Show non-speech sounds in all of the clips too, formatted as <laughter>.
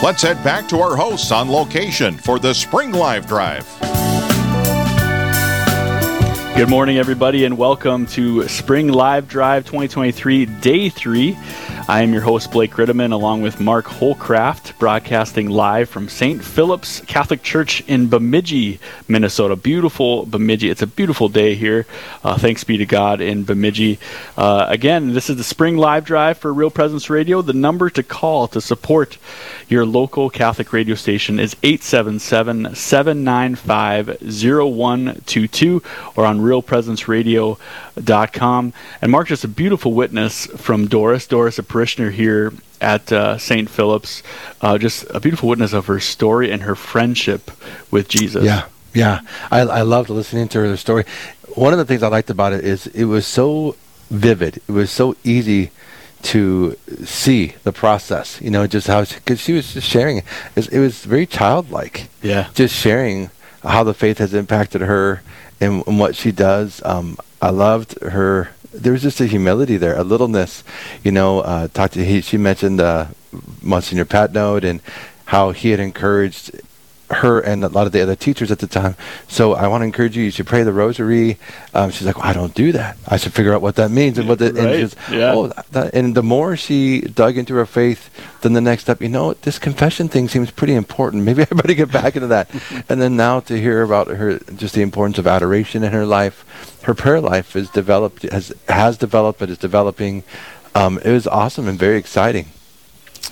Let's head back to our hosts on location for the Spring Live Drive. Good morning, everybody, and welcome to Spring Live Drive 2023, Day 3. I am your host, Blake Ritteman, along with Mark Hollcraft, broadcasting live from St. Philip's Catholic Church in Bemidji, Minnesota. Beautiful Bemidji. It's a beautiful day here. Uh, thanks be to God in Bemidji. Uh, again, this is the Spring Live Drive for Real Presence Radio. The number to call to support your local Catholic radio station is 877 795 0122 or on realpresenceradio.com. And Mark, just a beautiful witness from Doris. Doris, a parishioner here at uh, St. Philip's. Uh, just a beautiful witness of her story and her friendship with Jesus. Yeah, yeah. I, I loved listening to her story. One of the things I liked about it is it was so vivid. It was so easy to see the process. You know, just how because she, she, was just sharing. It was, it was very childlike. Yeah, just sharing how the faith has impacted her and, and what she does. Um, I loved her there was just a humility there, a littleness. You know, uh, talked to he, she mentioned uh, Monsignor Patnode and how he had encouraged her and a lot of the other teachers at the time. So I want to encourage you. You should pray the Rosary. Um, she's like, well, I don't do that. I should figure out what that means and what the right. and yeah. Oh, that, and the more she dug into her faith, then the next step, you know, this confession thing seems pretty important. Maybe <laughs> I better get back into that. <laughs> and then now to hear about her, just the importance of adoration in her life, her prayer life is developed, has has developed, but is developing. Um, it was awesome and very exciting.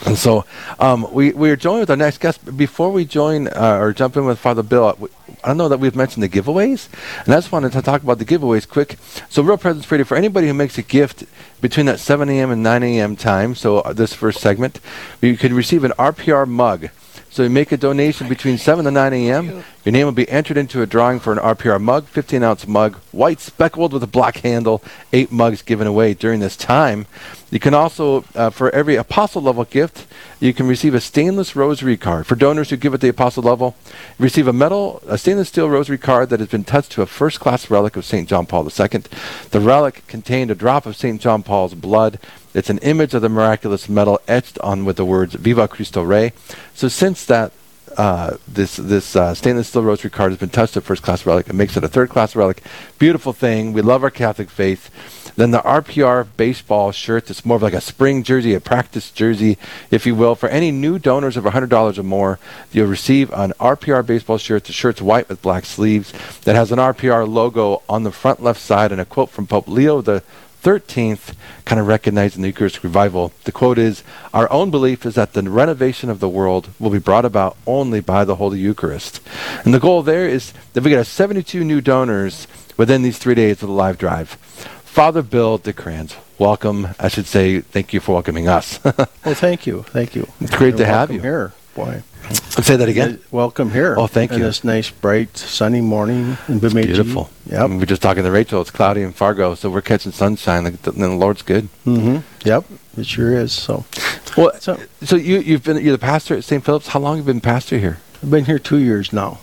And so um, we, we are joined with our next guest. Before we join uh, or jump in with Father Bill, I don't know that we've mentioned the giveaways. And I just wanted to talk about the giveaways quick. So, Real Presence Radio, for anybody who makes a gift between that 7 a.m. and 9 a.m. time, so uh, this first segment, you can receive an RPR mug. So you make a donation between 7 to 9 a.m. Your name will be entered into a drawing for an RPR mug, 15 ounce mug, white speckled with a black handle, eight mugs given away during this time. You can also, uh, for every apostle level gift, you can receive a stainless rosary card. For donors who give at the apostle level, receive a metal, a stainless steel rosary card that has been touched to a first class relic of St. John Paul II. The relic contained a drop of St. John Paul's blood. It's an image of the miraculous medal etched on with the words Viva Cristo Rey. So since that uh, this this uh, stainless steel rosary card has been touched to first class relic. It makes it a third class relic. Beautiful thing. We love our Catholic faith. Then the RPR baseball shirt. It's more of like a spring jersey, a practice jersey, if you will. For any new donors of $100 or more, you'll receive an RPR baseball shirt. The shirt's white with black sleeves that has an RPR logo on the front left side and a quote from Pope Leo the 13th, kind of recognizing the Eucharistic revival. The quote is Our own belief is that the renovation of the world will be brought about only by the Holy Eucharist. And the goal there is that we get 72 new donors within these three days of the live drive. Father Bill DeCrans, welcome. I should say thank you for welcoming us. <laughs> well, thank you. Thank you. It's great You're to have you. here. Boy. Say that again. Welcome here. Oh, thank and you. This nice, bright, sunny morning in Bemidji. Beautiful. Yep. We were just talking to Rachel. It's cloudy in Fargo, so we're catching sunshine. Like the, the Lord's good. Mm-hmm. Yep. It sure is. So, well, so, so you you've been you're the pastor at St. Philip's. How long have you been pastor here? I've been here two years now.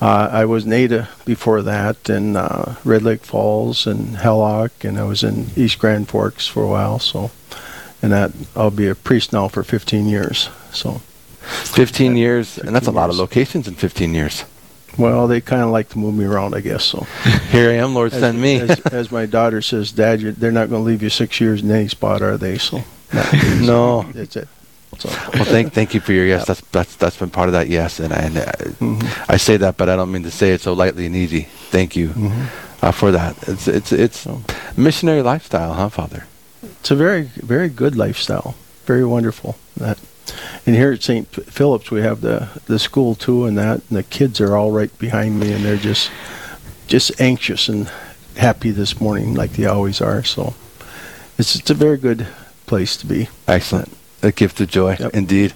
Uh, I was in Ada before that, in uh, Red Lake Falls and Hallock, and I was in East Grand Forks for a while. So, and that I'll be a priest now for 15 years. So. 15 years, 15 and that's a lot of locations in 15 years. Well, they kind of like to move me around, I guess. So <laughs> here I am, Lord, as, send me. as, as, my daughter says, Dad, they're not going to leave you six years in any spot, are they? So <laughs> no, that's it. So. Well, thank thank you for your yes. Yep. That's that's that's been part of that yes, and, and uh, mm-hmm. I say that, but I don't mean to say it so lightly and easy. Thank you mm-hmm. uh, for that. It's it's it's missionary lifestyle, huh, Father? It's a very very good lifestyle. Very wonderful. That and here at St. Philip's, we have the the school too, and that and the kids are all right behind me, and they're just just anxious and happy this morning, like they always are. So it's it's a very good place to be. Excellent, a gift of joy, yep. indeed.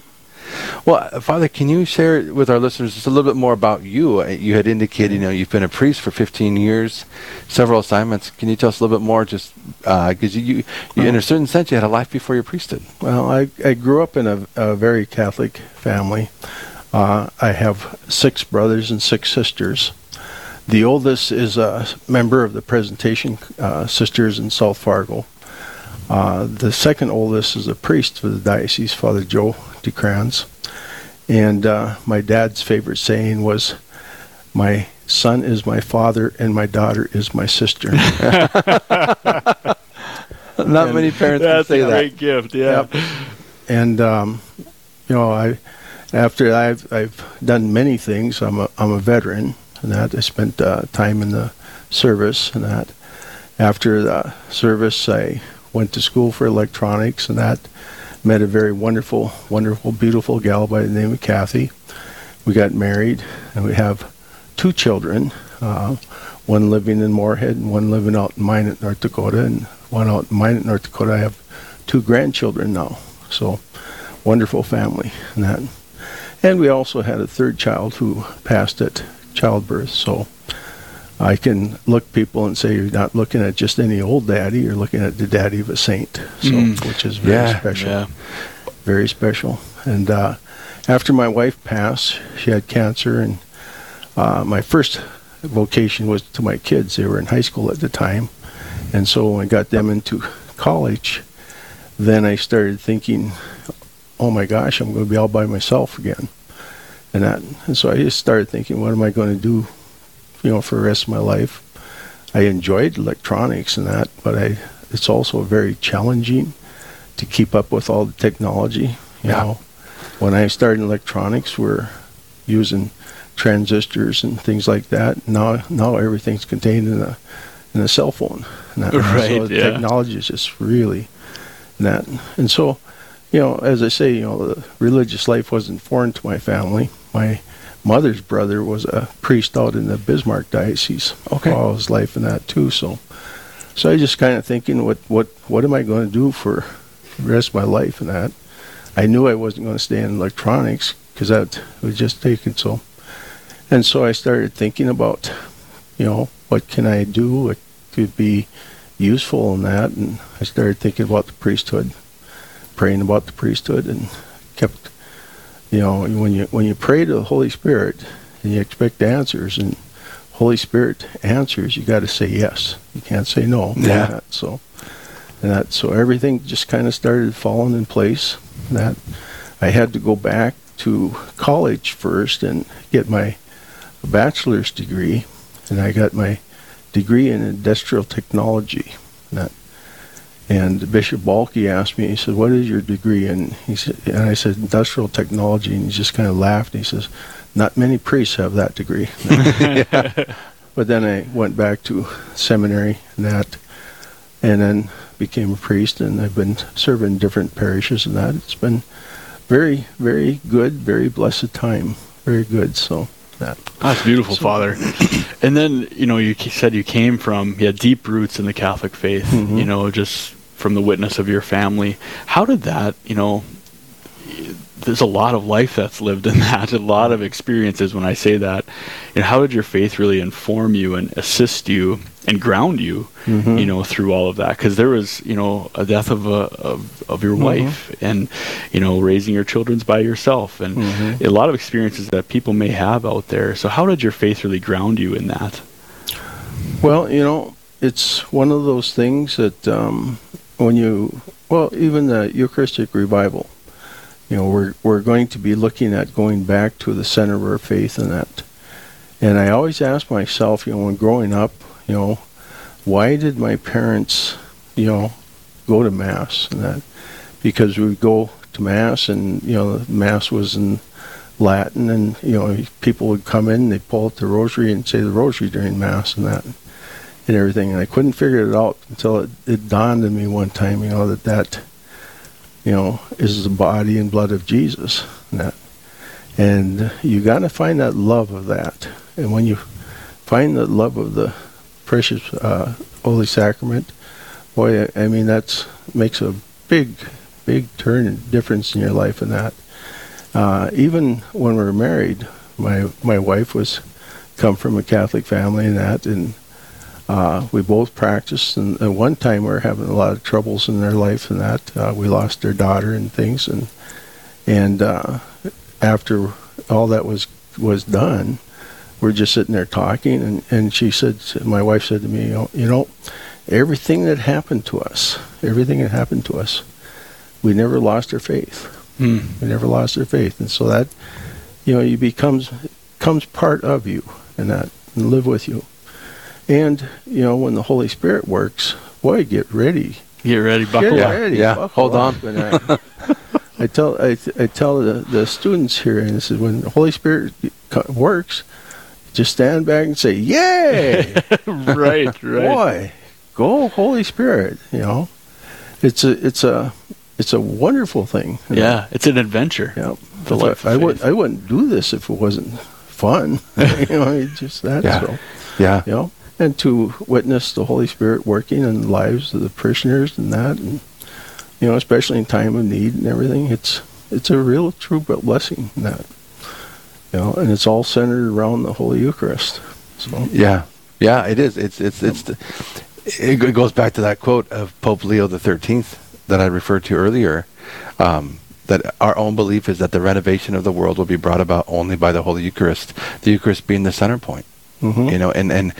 Well, Father, can you share with our listeners just a little bit more about you? Uh, you had indicated, you know, you've been a priest for 15 years, several assignments. Can you tell us a little bit more, just because uh, you, you, you in a certain sense, you had a life before your priesthood? Well, I, I grew up in a, a very Catholic family. Uh, I have six brothers and six sisters. The oldest is a member of the Presentation uh, Sisters in South Fargo. Uh, the second oldest is a priest for the diocese, Father Joe DeCrans. And uh, my dad's favorite saying was, My son is my father, and my daughter is my sister. <laughs> Not many parents can That's say a that. great gift. Yeah. Yep. and um, you know, I after I've I've done many things. I'm a I'm a veteran, and that I spent uh, time in the service, and that after the service I went to school for electronics, and that met a very wonderful, wonderful, beautiful gal by the name of Kathy. We got married, and we have two children. Uh, one living in Moorhead, and one living out in Minot, North Dakota, and one out in Minot, North Dakota. I have two grandchildren now, so wonderful family, and that. And we also had a third child who passed at childbirth, so I can look people and say you're not looking at just any old daddy, you're looking at the daddy of a saint, so Mm. which is very Yeah, special Yeah. very special. And uh, after my wife passed, she had cancer, and uh, my first vocation was to my kids. They were in high school at the time, and so when I got them into college, then I started thinking, "Oh my gosh, I'm going to be all by myself again." And that, and so I just started thinking, "What am I going to do, you know, for the rest of my life?" I enjoyed electronics and that, but I it's also very challenging to keep up with all the technology. You Yeah. know, when I started in electronics, we're using transistors and things like that. Now, now everything's contained in a in a cell phone. And that, <laughs> Right, so the yeah. technology is just really that. And so, you know, as I say, you know, the religious life wasn't foreign to my family. My mother's brother was a priest out in the Bismarck diocese Okay. all his life and that too. So, so I just kind of thinking, what what what am I going to do for the rest of my life and that. I knew I wasn't going to stay in electronics because that was just taken so. And so I started thinking about, you know, what can I do? What could be useful in that? And I started thinking about the priesthood, praying about the priesthood, and kept, you know, when you when you pray to the Holy Spirit and you expect answers, and Holy Spirit answers, you got to say yes. You can't say no. Yeah. That, so, and that so everything just kind of started falling in place. That I had to go back to college first and get my bachelor's degree, and I got my degree in industrial technology. That, and Bishop Balke asked me, he said, "What is your degree?" And he said, and I said, "Industrial technology." And he just kind of laughed. And he says, "Not many priests have that degree." <laughs> But then I went back to seminary and that, and then became a priest, and I've been serving different parishes and that. It's been very, very good, very blessed time. Very good. So that. That's beautiful, Father. <clears throat> And then, you know, you said you came from, you had deep roots in the Catholic faith, Mhm. you know, just from the witness of your family. How did that, you know, there's a lot of life that's lived in <laughs> that, a lot of experiences when I say that. And how did your faith really inform you and assist you and ground you, Mhm. you know, through all of that? Because there was, you know, a death of a of, of your wife, and you know, raising your children's by yourself, and Mhm. a lot of experiences that people may have out there. So, how did your faith really ground you in that? Well, you know, it's one of those things that um, when you, well, even the Eucharistic revival, you know, we're we're going to be looking at going back to the center of our faith and that. And I always ask myself, you know, when growing up, you know, why did my parents, you know, go to mass and that? Because we would go to mass, and you know, mass was in Latin, and you know, people would come in, they'd pull out the rosary and say the rosary during mass and that, and everything. And I couldn't figure it out until it, it dawned on me one time, you know, that that, you know, is the body and blood of Jesus. And that, and you got to find that love of that. And when you find the love of the precious uh, Holy Sacrament, boy, I, mean, that's makes a big, big turn and difference in your life. In that, uh, even when we were married, my my wife was come from a Catholic family and that, and uh, we both practiced. And at one time, we were having a lot of troubles in their life and that. Uh, we lost our daughter and things, and and uh, after all that was was done, we're just sitting there talking, and, and she said, my wife said to me, you know, everything that happened to us, everything that happened to us, we never lost our faith. Hmm. We never lost our faith, and so that you know, you becomes becomes part of you, and that and live with you. And you know, when the Holy Spirit works, boy, get ready. Get ready, buckle Get up. ready. yeah, buckle hold up. And I, I tell I, I tell the, the students here, and this is when the Holy Spirit works, just stand back and say, "Yay!" <laughs> right, <laughs> right. Boy, go Holy Spirit. You know, it's a it's a it's a wonderful thing. you know. Yeah, it's an adventure. Yeah. The life of I would I wouldn't do this if it wasn't fun. <laughs> you know, it's just that. Yeah. So Yeah. you know, and to witness the Holy Spirit working in the lives of the parishioners and that, and you know, especially in time of need and everything, it's it's a real true blessing. in That you know, and it's all centered around the Holy Eucharist. So Yeah, yeah, it is. It's it's it's. The, it goes back to that quote of Pope Leo the Thirteenth that I referred to earlier. Um, that our own belief is that the renovation of the world will be brought about only by the Holy Eucharist. The Eucharist being the center point. mhm. You know, and and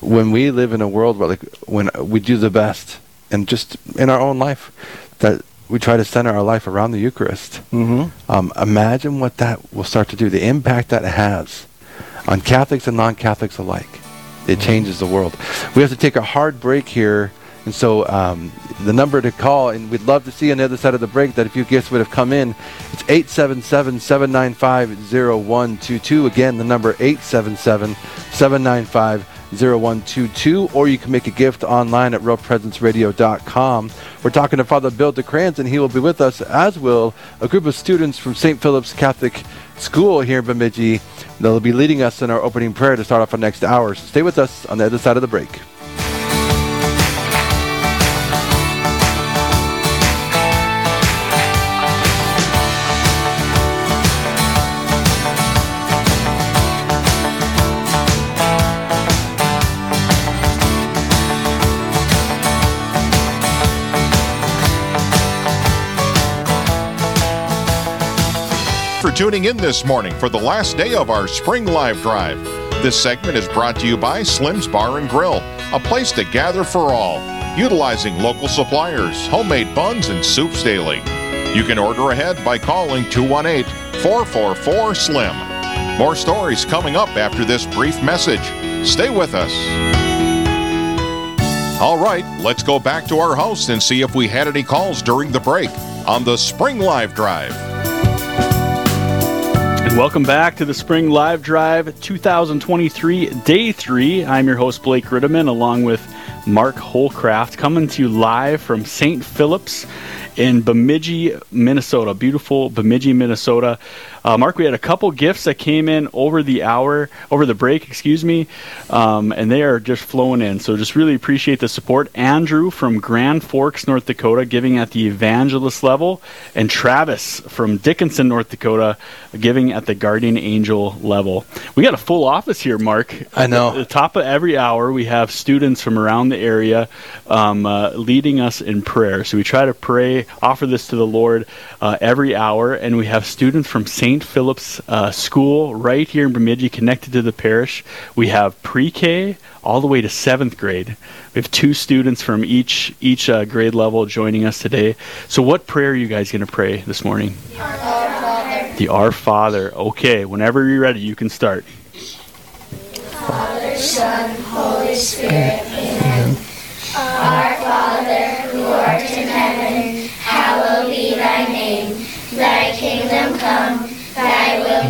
when we live in a world where like when we do the best and just in our own life that we try to center our life around the Eucharist. Mhm. Um, imagine what that will start to do, the impact that it has on Catholics and non Catholics alike. It changes the world. We have to take a hard break here. And so um, the number to call, and we'd love to see on the other side of the break that a few gifts would have come in. It's 877 795 0122. Again, the number 877 795 0122. Or you can make a gift online at realpresenceradio.com. We're talking to Father Bill DeCrans, and he will be with us, as will a group of students from St. Philip's Catholic School here in Bemidji. They'll be leading us in our opening prayer to start off our next hour. So stay with us on the other side of the break. Tuning in this morning for the last day of our Spring Live Drive. This segment is brought to you by Slim's Bar and Grill, a place to gather for all, utilizing local suppliers, homemade buns, and soups daily. You can order ahead by calling 218 444 SLIM. More stories coming up after this brief message. Stay with us. All right, let's go back to our host and see if we had any calls during the break on the Spring Live Drive. And welcome back to the Spring Live Drive 2023, Day 3. I'm your host, Blake Ritteman, along with Mark Hollcraft, coming to you live from St. Philip's in Bemidji, Minnesota. Beautiful Bemidji, Minnesota. Uh, Mark, we had a couple gifts that came in over the hour, over the break, excuse me, um, and they are just flowing in. So just really appreciate the support. Andrew from Grand Forks, North Dakota, giving at the evangelist level, and Travis from Dickinson, North Dakota, giving at the guardian angel level. We got a full office here, Mark. I know. At the top of every hour, we have students from around the area um, uh, leading us in prayer. So we try to pray, offer this to the Lord uh, every hour, and we have students from St. Philip's uh, School right here in Bemidji connected to the parish. We have pre-K all the way to seventh grade. We have two students from each each uh, grade level joining us today. So, what prayer are you guys going to pray this morning? The Our Father. Okay, whenever you're ready, you can start. Father, Son, Holy Spirit. Amen.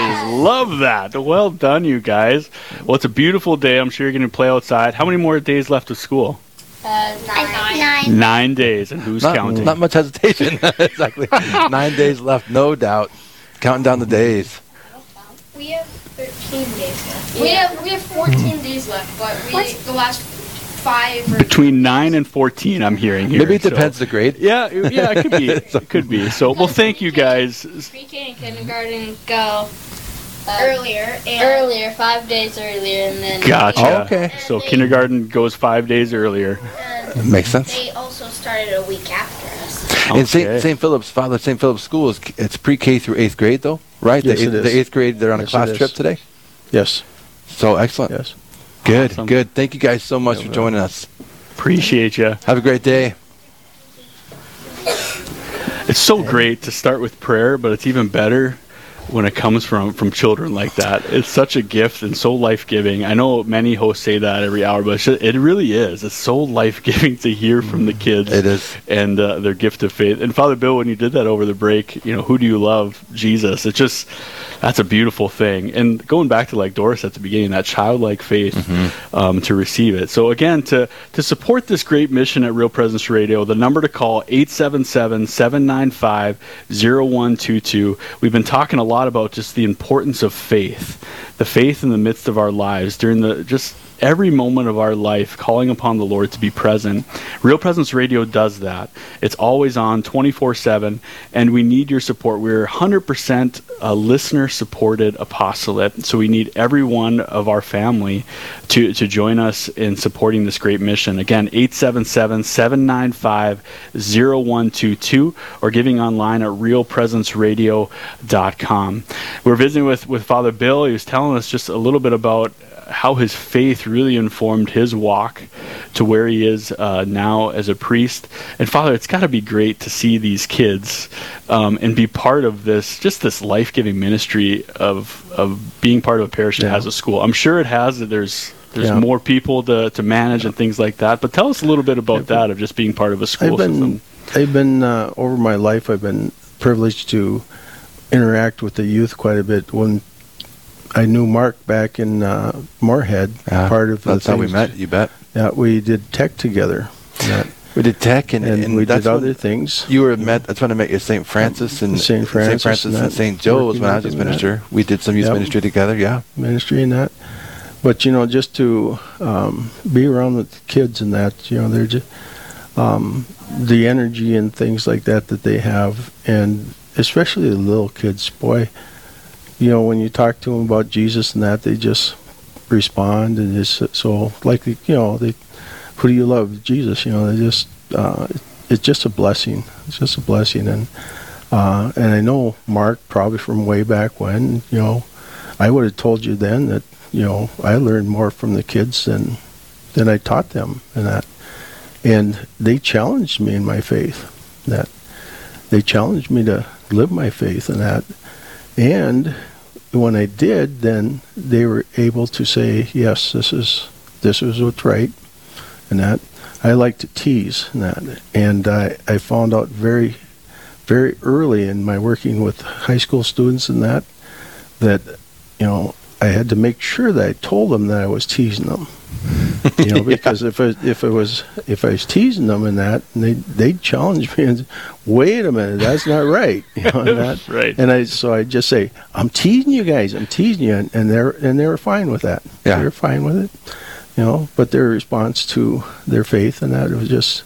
I love that. Well done, you guys. Well, it's a beautiful day. I'm sure you're going to play outside. How many more days left of school? Uh, nine. Nine days, and who's Not, counting? not much hesitation. <laughs> exactly. <laughs> Nine days left, no doubt. Counting down the days. We have 13 days left. We have we have 14 days left, but we the last five Between nine and fourteen, I'm hearing here. Maybe it so- depends the grade. Yeah, it- yeah, it could be. <laughs> It could be. So, well, thank you guys. pre-K and kindergarten go Uh, earlier and earlier, five days earlier, and then Gotcha. Oh, okay. So kindergarten goes five days earlier. and Makes sense. they also started a week after us. In St. St. Philip's, Father St. Philip's School is it's pre-K through eighth grade though, right? Yes, the, it is. the eighth grade they're on Yes, a class trip today. Yes, So excellent. yes. Good, Awesome. good. Thank you guys so much for joining us. Appreciate you. Have a great day. It's so great to start with prayer, but it's even better when it comes from from children like that. It's such a gift and so life giving. I know many hosts say that every hour, but it's ju- it really is. It's so life giving <laughs> to hear from the kids. It is. and uh, their gift of faith. And Father Bill, when you did that over the break, you know, who do you love? Jesus. It's just that's a beautiful thing. And going back to like Doris at the beginning, that childlike faith um, to receive it. So again, to to support this great mission at Real Presence Radio, the number to call 877-795-0122. We've been talking a lot about just the importance of faith, the faith in the midst of our lives during the just every moment of our life calling upon the Lord to be present. Real Presence Radio does that. It's always on 24 7, and we need your support. We're 100% a listener supported apostolate, so we need every one of our family to, to join us in supporting this great mission. Again, 877 795 0122 or giving online at realpresenceradio.com. We're visiting with, with Father Bill. He was telling us just a little bit about how his faith really informed his walk to where he is uh, now as a priest. And Father, it's got to be great to see these kids um, and be part of this, just this life giving ministry of of being part of a parish that has a school. I'm sure it has. There's there's Yeah. more people to, to manage and things like that. But tell us a little bit about that of just being part of a school I've system. been, I've been uh, over my life. I've been privileged to interact with the youth quite a bit. When I knew Mark back in uh, Moorhead, Yeah, part of the that's how we met. You bet. Yeah, we did tech together, That- We did tech and, and, and we did other things. You were met. That's when I met you, at St. Francis and St. Francis Francis and St. Joe's when I was youth and that. minister. We did some youth Yep. ministry together. Yeah. ministry and that. But you know, just to um, be around with the kids and that, you know, they're just um, the energy and things like that that they have, and especially the little kids. Boy, you know, when you talk to them about Jesus and that, they just respond and just so like you know, they who do you love? Jesus. You know, they just uh, it's just a blessing. It's just a blessing, and uh, and I know Mark probably from way back when. You know, I would have told you then that you know I learned more from the kids than than I taught them, and that, and they challenged me in my faith. That they challenged me to live my faith in that, and when I did, then they were able to say, yes, this is this is what's right, and that I like to tease that, and I I found out very very early in my working with high school students and that that you know I had to make sure that I told them that I was teasing them. <laughs> You know, because if I, if it was if I was teasing them in that, and they they challenge me and say, wait a minute, that's not right. You know, and <laughs> that, Right. And I so I just say I'm teasing you guys, I'm teasing you, and, and they're and they were fine with that. Yeah. they're fine with it. You know, but their response to their faith and that it was just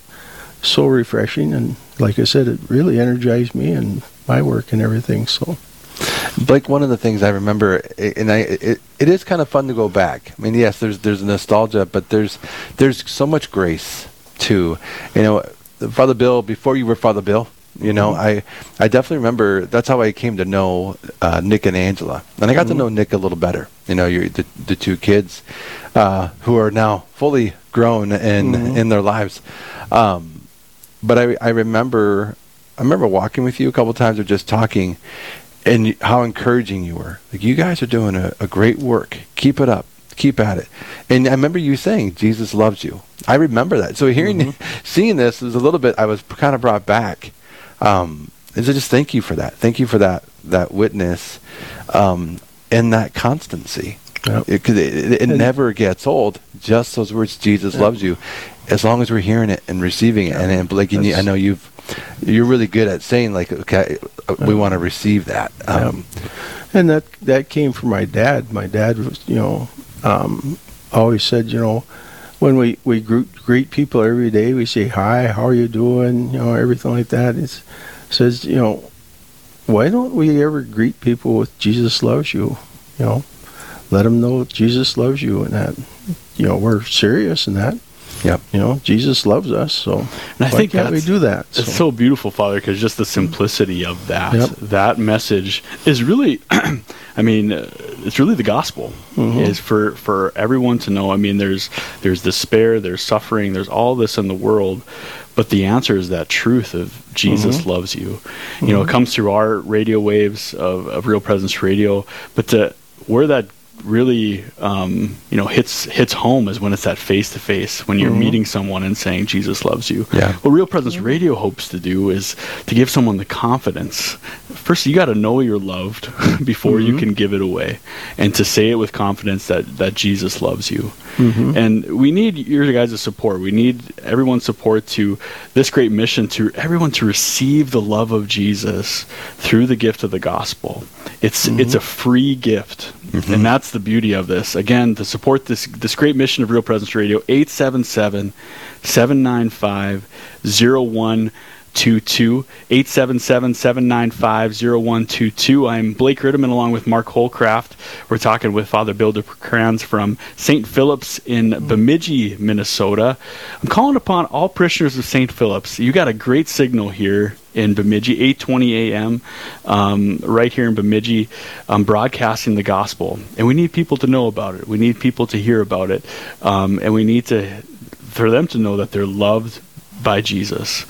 so refreshing, and like I said, it really energized me and my work and everything. So Blake, one of the things I remember, and I, it, it is kind of fun to go back. I mean, yes, there's there's nostalgia, but there's there's so much grace too. You know, Father Bill, before you were Father Bill, you know, I I definitely remember that's how I came to know uh, Nick and Angela, and I got to know Nick a little better. You know, the the two kids uh, who are now fully grown in in their lives. Um, but I I remember I remember walking with you a couple times or just talking and how encouraging you were. Like you guys are doing a, a great work. Keep it up. Keep at it. And I remember you saying Jesus loves you. I remember that. So hearing, <laughs> seeing this was a little bit. I was kind of brought back. Um, and so just thank you for that. Thank you for that that witness, um, and that constancy. Yep. It, it, it, it never gets old. Just those words, Jesus Yep. loves you, as long as we're hearing it and receiving it. And, and Blake, you need- I know you've you're really good at saying like, okay, uh, we want to receive that. Um, and that that came from my dad. My dad was, you know, um, always said, you know, when we we greet, greet people every day, we say hi, how are you doing, you know, everything like that. It says, you know, why don't we ever greet people with Jesus loves you, you know, let them know Jesus loves you and that, you know, we're serious in that. Yep. You know, Jesus loves us, so And I why think can't we do that? It's so beautiful, Father, because just the simplicity of that Yep. that message is really, <clears throat> I mean, uh, it's really the gospel. Mm-hmm. Is for for everyone to know. I mean, there's there's despair, there's suffering, there's all this in the world, but the answer is that truth of Jesus Mm-hmm. loves you. You know, it comes through our radio waves of, of Real Presence Radio, but to where that really um, you know hits hits home is when it's that face to face when you're mm-hmm. meeting someone and saying Jesus loves you. Yeah. What Real Presence mm-hmm. Radio hopes to do is to give someone the confidence. First, you got to know you're loved <laughs> before you mm-hmm. can give it away, and to say it with confidence that that Jesus loves you. And we need your guys' support. We need everyone's support to this great mission to everyone to receive the love of Jesus through the gift of the gospel. It's it's a free gift, and that's the beauty of this. Again, to support this this great mission of Real Presence Radio, 877 795 0122 877 795 0122. I'm Blake Ritteman along with Mark Hollcraft. We're talking with Father Bill DeCrans from St. Philip's in Bemidji, Minnesota. I'm calling upon all parishioners of St. Philip's. You got a great signal here in Bemidji, 8:20 a.m. Um, right here in Bemidji, um, broadcasting the gospel, and we need people to know about it. We need people to hear about it, um, and we need to for them to know that they're loved by Jesus,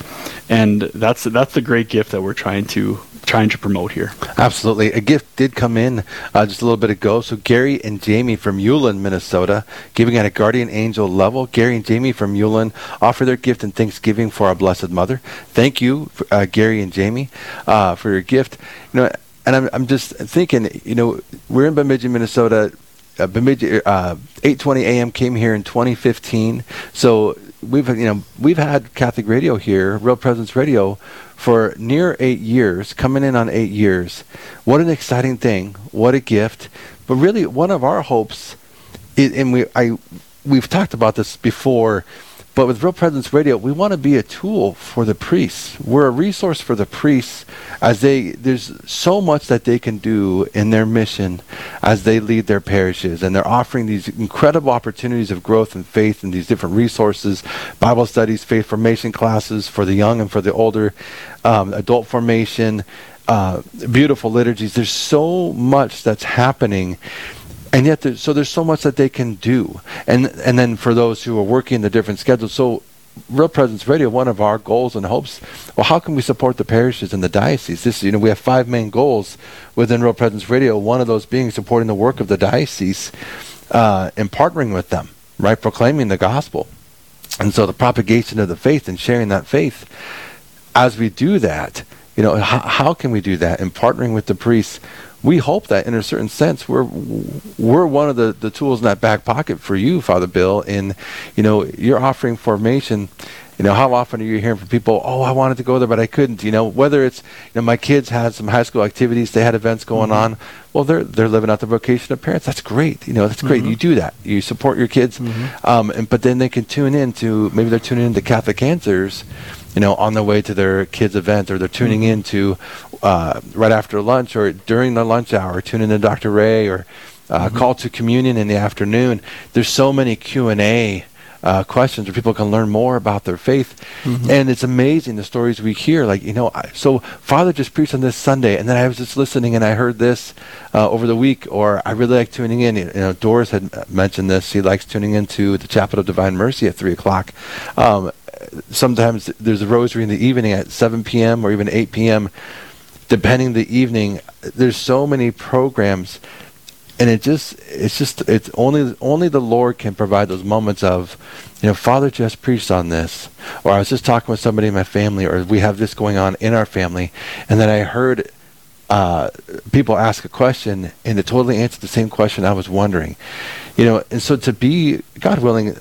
and that's that's the great gift that we're trying to trying to promote here. Absolutely. A gift did come in uh, just a little bit ago. So Gary and Jamie from Ulen, Minnesota, giving at a guardian angel level. Gary and Jamie from Ulen offer their gift in thanksgiving for our Blessed Mother. Thank you, uh, Gary and Jamie, uh, for your gift. You know, and I'm, I'm just thinking, you know, we're in Bemidji, Minnesota. Uh, Bemidji, uh, 8:20 a.m. came here in 2015. So we've you know we've had Catholic radio here, Real Presence Radio, for near eight years, coming in on eight years. What an exciting thing! What a gift! But really, one of our hopes, i and we I we've talked about this before. But with Real Presence Radio, we want to be a tool for the priests. We're a resource for the priests as they there's so much that they can do in their mission as they lead their parishes and they're offering these incredible opportunities of growth and faith and these different resources, Bible studies, faith formation classes for the young and for the older, um, adult formation, uh, beautiful liturgies. There's so much that's happening and yet there's, so there's so much that they can do. And and then for those who are working the different schedules so real presence radio one of our goals and hopes well how can we support the parishes and the diocese? This you know we have five main goals within real presence radio. One of those being supporting the work of the diocese uh, and partnering with them right proclaiming the gospel. And so the propagation of the faith and sharing that faith as we do that you know how, how can we do that? And partnering with the priests we hope that in a certain sense we're we're one of the, the tools in that back pocket for you father bill. In you know you're offering formation. You know how often are you hearing from people oh i wanted to go there but i couldn't you know? Whether it's you know my kids had some high school activities they had events going mm-hmm. on. Well they're they're living out the vocation of parents. That's great. You know that's great. Mm-hmm. You do that. You support your kids. Mm-hmm. Um, and but then they can tune in to maybe they're tuning into catholic answers you know, on their way to their kids' event, or they're tuning in to uh, right after lunch or during the lunch hour, tuning in to Dr. Ray or uh, call to communion in the afternoon. There's so many Q and A. Uh, questions where people can learn more about their faith, and it's amazing the stories we hear. Like you know, I, so Father just preached on this Sunday, and then I was just listening and I heard this uh, over the week, or I really like tuning in. You know, Doris had mentioned this; she likes tuning into the Chapel of Divine Mercy at three o'clock. Um, sometimes there's a rosary in the evening at 7 p.m. or even 8 p.m. Depending the evening, there's so many programs, and it just it's just it's only only the Lord can provide those moments of, you know, Father just preached on this, or I was just talking with somebody in my family, or we have this going on in our family, and then I heard uh, people ask a question and it totally answered the same question I was wondering, you know, and so to be God willing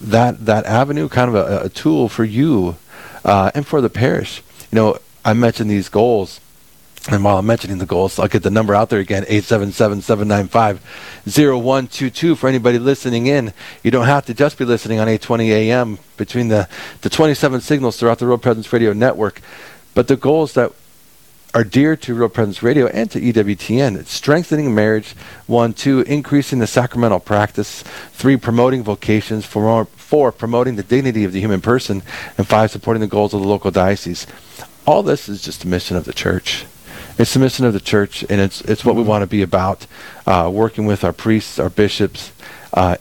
that that avenue, kind of a, a tool for you uh, and for the parish. You know, I mentioned these goals, And while I'm mentioning the goals, I'll get the number out there again 877 795 0122 for anybody listening in. You don't have to just be listening on 820 AM between the, the 27 signals throughout the Real Presence Radio network. But the goals that are dear to Real Presence Radio and to EWTN. It's strengthening marriage, one, two, increasing the sacramental practice, three, promoting vocations, four, four, promoting the dignity of the human person, and five, supporting the goals of the local diocese. All this is just a mission of the church. It's the mission of the church, and it's it's what we want to be about. Uh, working with our priests, our bishops, uh,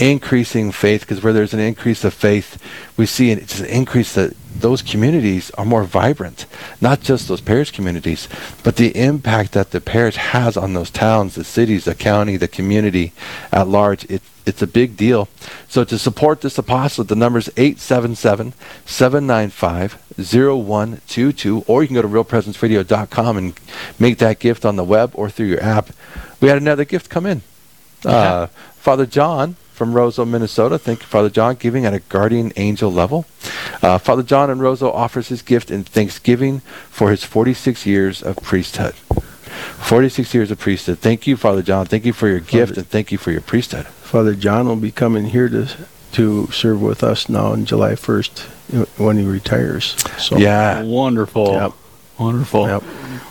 increasing faith, because where there's an increase of faith, we see an, it's an increase that those communities are more vibrant. Not just those parish communities, but the impact that the parish has on those towns, the cities, the county, the community at large. It, it's a big deal. So to support this apostle, the number is 877 795 0122, or you can go to realpresenceradio.com and make that gift on the web or through your app. We had another gift come in. Uh, Father John from Roseau, Minnesota. Thank you, Father John, giving at a guardian angel level. Uh, Father John in Roseau offers his gift in thanksgiving for his 46 years of priesthood. 46 years of priesthood. Thank you, Father John. Thank you for your Father, gift and thank you for your priesthood. Father John will be coming here to to serve with us now on July 1st when he retires. So yeah, wonderful. Yep. Wonderful. Yep.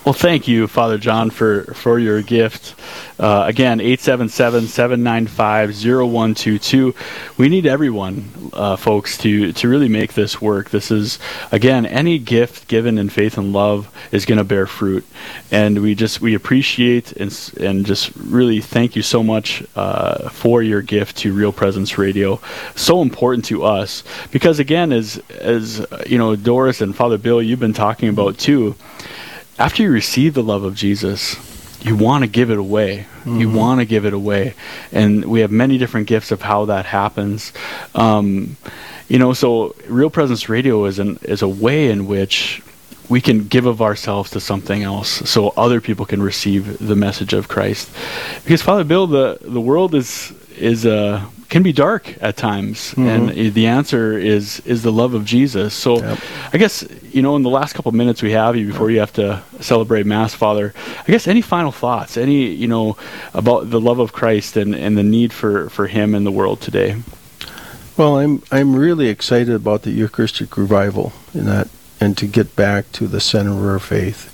Well, thank you, Father John, for, for your gift. Uh, again, 877 795 0122. We need everyone, uh, folks, to, to really make this work. This is, again, any gift given in faith and love is going to bear fruit. And we just, we appreciate and, and just really thank you so much uh, for your gift to Real Presence Radio. So important to us because, again, as, as, you know, Doris and Father Bill, you've been talking about too, after you receive the love of Jesus, you want to give it away. Mm-hmm. You want to give it away. And we have many different gifts of how that happens. Um, you know, so Real Presence Radio is an is a way in which we can give of ourselves to something else so other people can receive the message of Christ. Because Father Bill, the the world is is uh, can be dark at times, mm-hmm. and the answer is is the love of Jesus. So, yep. I guess you know, in the last couple of minutes we have you before you have to celebrate Mass, Father. I guess any final thoughts, any you know, about the love of Christ and and the need for for Him in the world today. Well, I'm I'm really excited about the Eucharistic revival in that, and to get back to the center of our faith,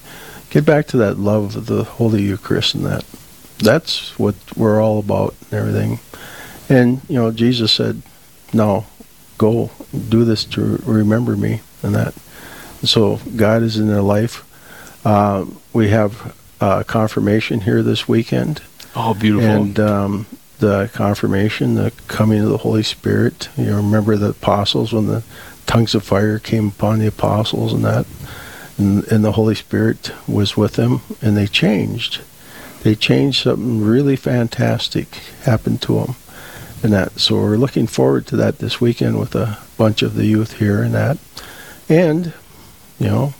get back to that love of the Holy Eucharist, and that that's what we're all about and everything. And, you know, Jesus said, no, go do this to remember me and that. So God is in their life. Uh, we have uh, confirmation here this weekend. Oh, beautiful. And um, the confirmation, the coming of the Holy Spirit. You remember the apostles when the tongues of fire came upon the apostles and that. And, and the Holy Spirit was with them and they changed. They changed something really fantastic happened to them and that. So we're looking forward to that this weekend with a bunch of the youth here and that. And, you know,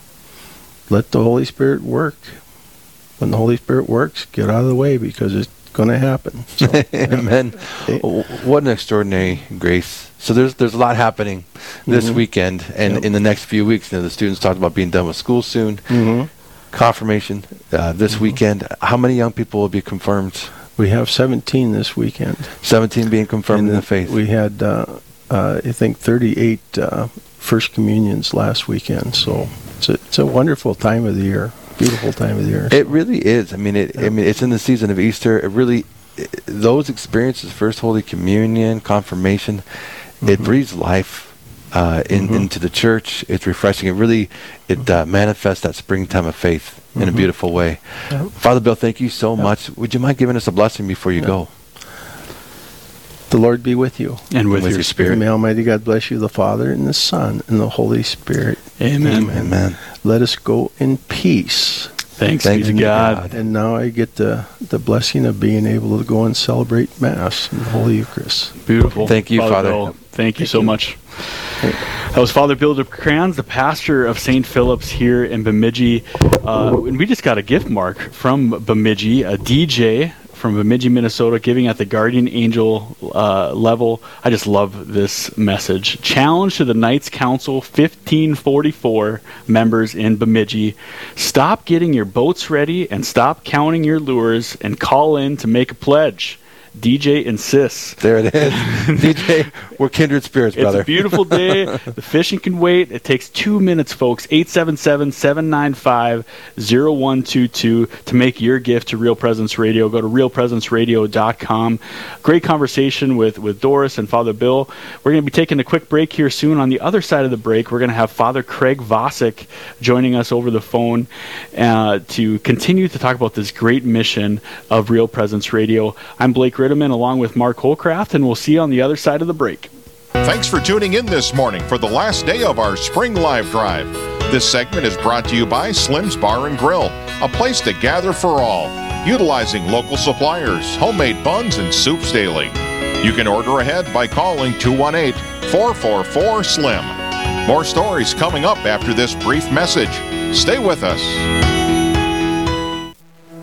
let the Holy Spirit work. When the Holy Spirit works, get out of the way because it's going to happen. So, <laughs> Amen. Yeah. What an extraordinary grace. So there's there's a lot happening this mm-hmm. weekend and yep. in the next few weeks. You know, the students talked about being done with school soon. Mm-hmm. Confirmation uh, this mm-hmm. weekend. How many young people will be confirmed? We have 17 this weekend. 17 being confirmed and in the faith. We had, uh, uh, I think, 38 uh, First Communions last weekend. So it's a, it's a wonderful time of the year. Beautiful time of the year. It really is. I mean, it. Yeah. I mean, it's in the season of Easter. It really, it, those experiences, First Holy Communion, confirmation, mm-hmm. it breathes life uh, in, mm-hmm. into the church. It's refreshing. It really it uh, manifests that springtime of faith mm-hmm. in a mm-hmm. beautiful way. Yep. Father Bill, thank you so yep. much. Would you mind giving us a blessing before you yep. go? The Lord be with you. And with, and with your spirit. May Almighty God bless you, the Father, and the Son, and the Holy Spirit. Amen. Amen. Amen. Let us go in peace. Thanks, Thanks be to God. God. And now I get the, the blessing of being able to go and celebrate Mass in the Holy Eucharist. Beautiful. Thank you, Father. Father. Thank you Thank so you. much. That was Father Bill DeCrans, the pastor of St. Philip's here in Bemidji. Uh, and we just got a gift mark from Bemidji, a DJ from Bemidji, Minnesota, giving at the Guardian Angel uh, level. I just love this message. Challenge to the Knights Council 1544 members in Bemidji. Stop getting your boats ready and stop counting your lures and call in to make a pledge. DJ insists. There it is. <laughs> DJ, we're kindred spirits, brother. It's a beautiful <laughs> day. the fishing can wait. It takes two minutes, folks. 877 795 0122 to make your gift to Real Presence Radio. Go to realpresenceradio.com. Great conversation with, with Doris and Father Bill. We're going to be taking a quick break here soon. On the other side of the break, we're going to have Father Craig Vosick joining us over the phone uh, to continue to talk about this great mission of Real Presence Radio. I'm Blake Ritteman along with Mark Hollcraft, and we'll see you on the other side of the break. Thanks for tuning in this morning for the last day of our spring live drive. This segment is brought to you by Slim's Bar and Grill, a place to gather for all, utilizing local suppliers, homemade buns, and soups daily. You can order ahead by calling 218 444 SLIM. More stories coming up after this brief message. Stay with us.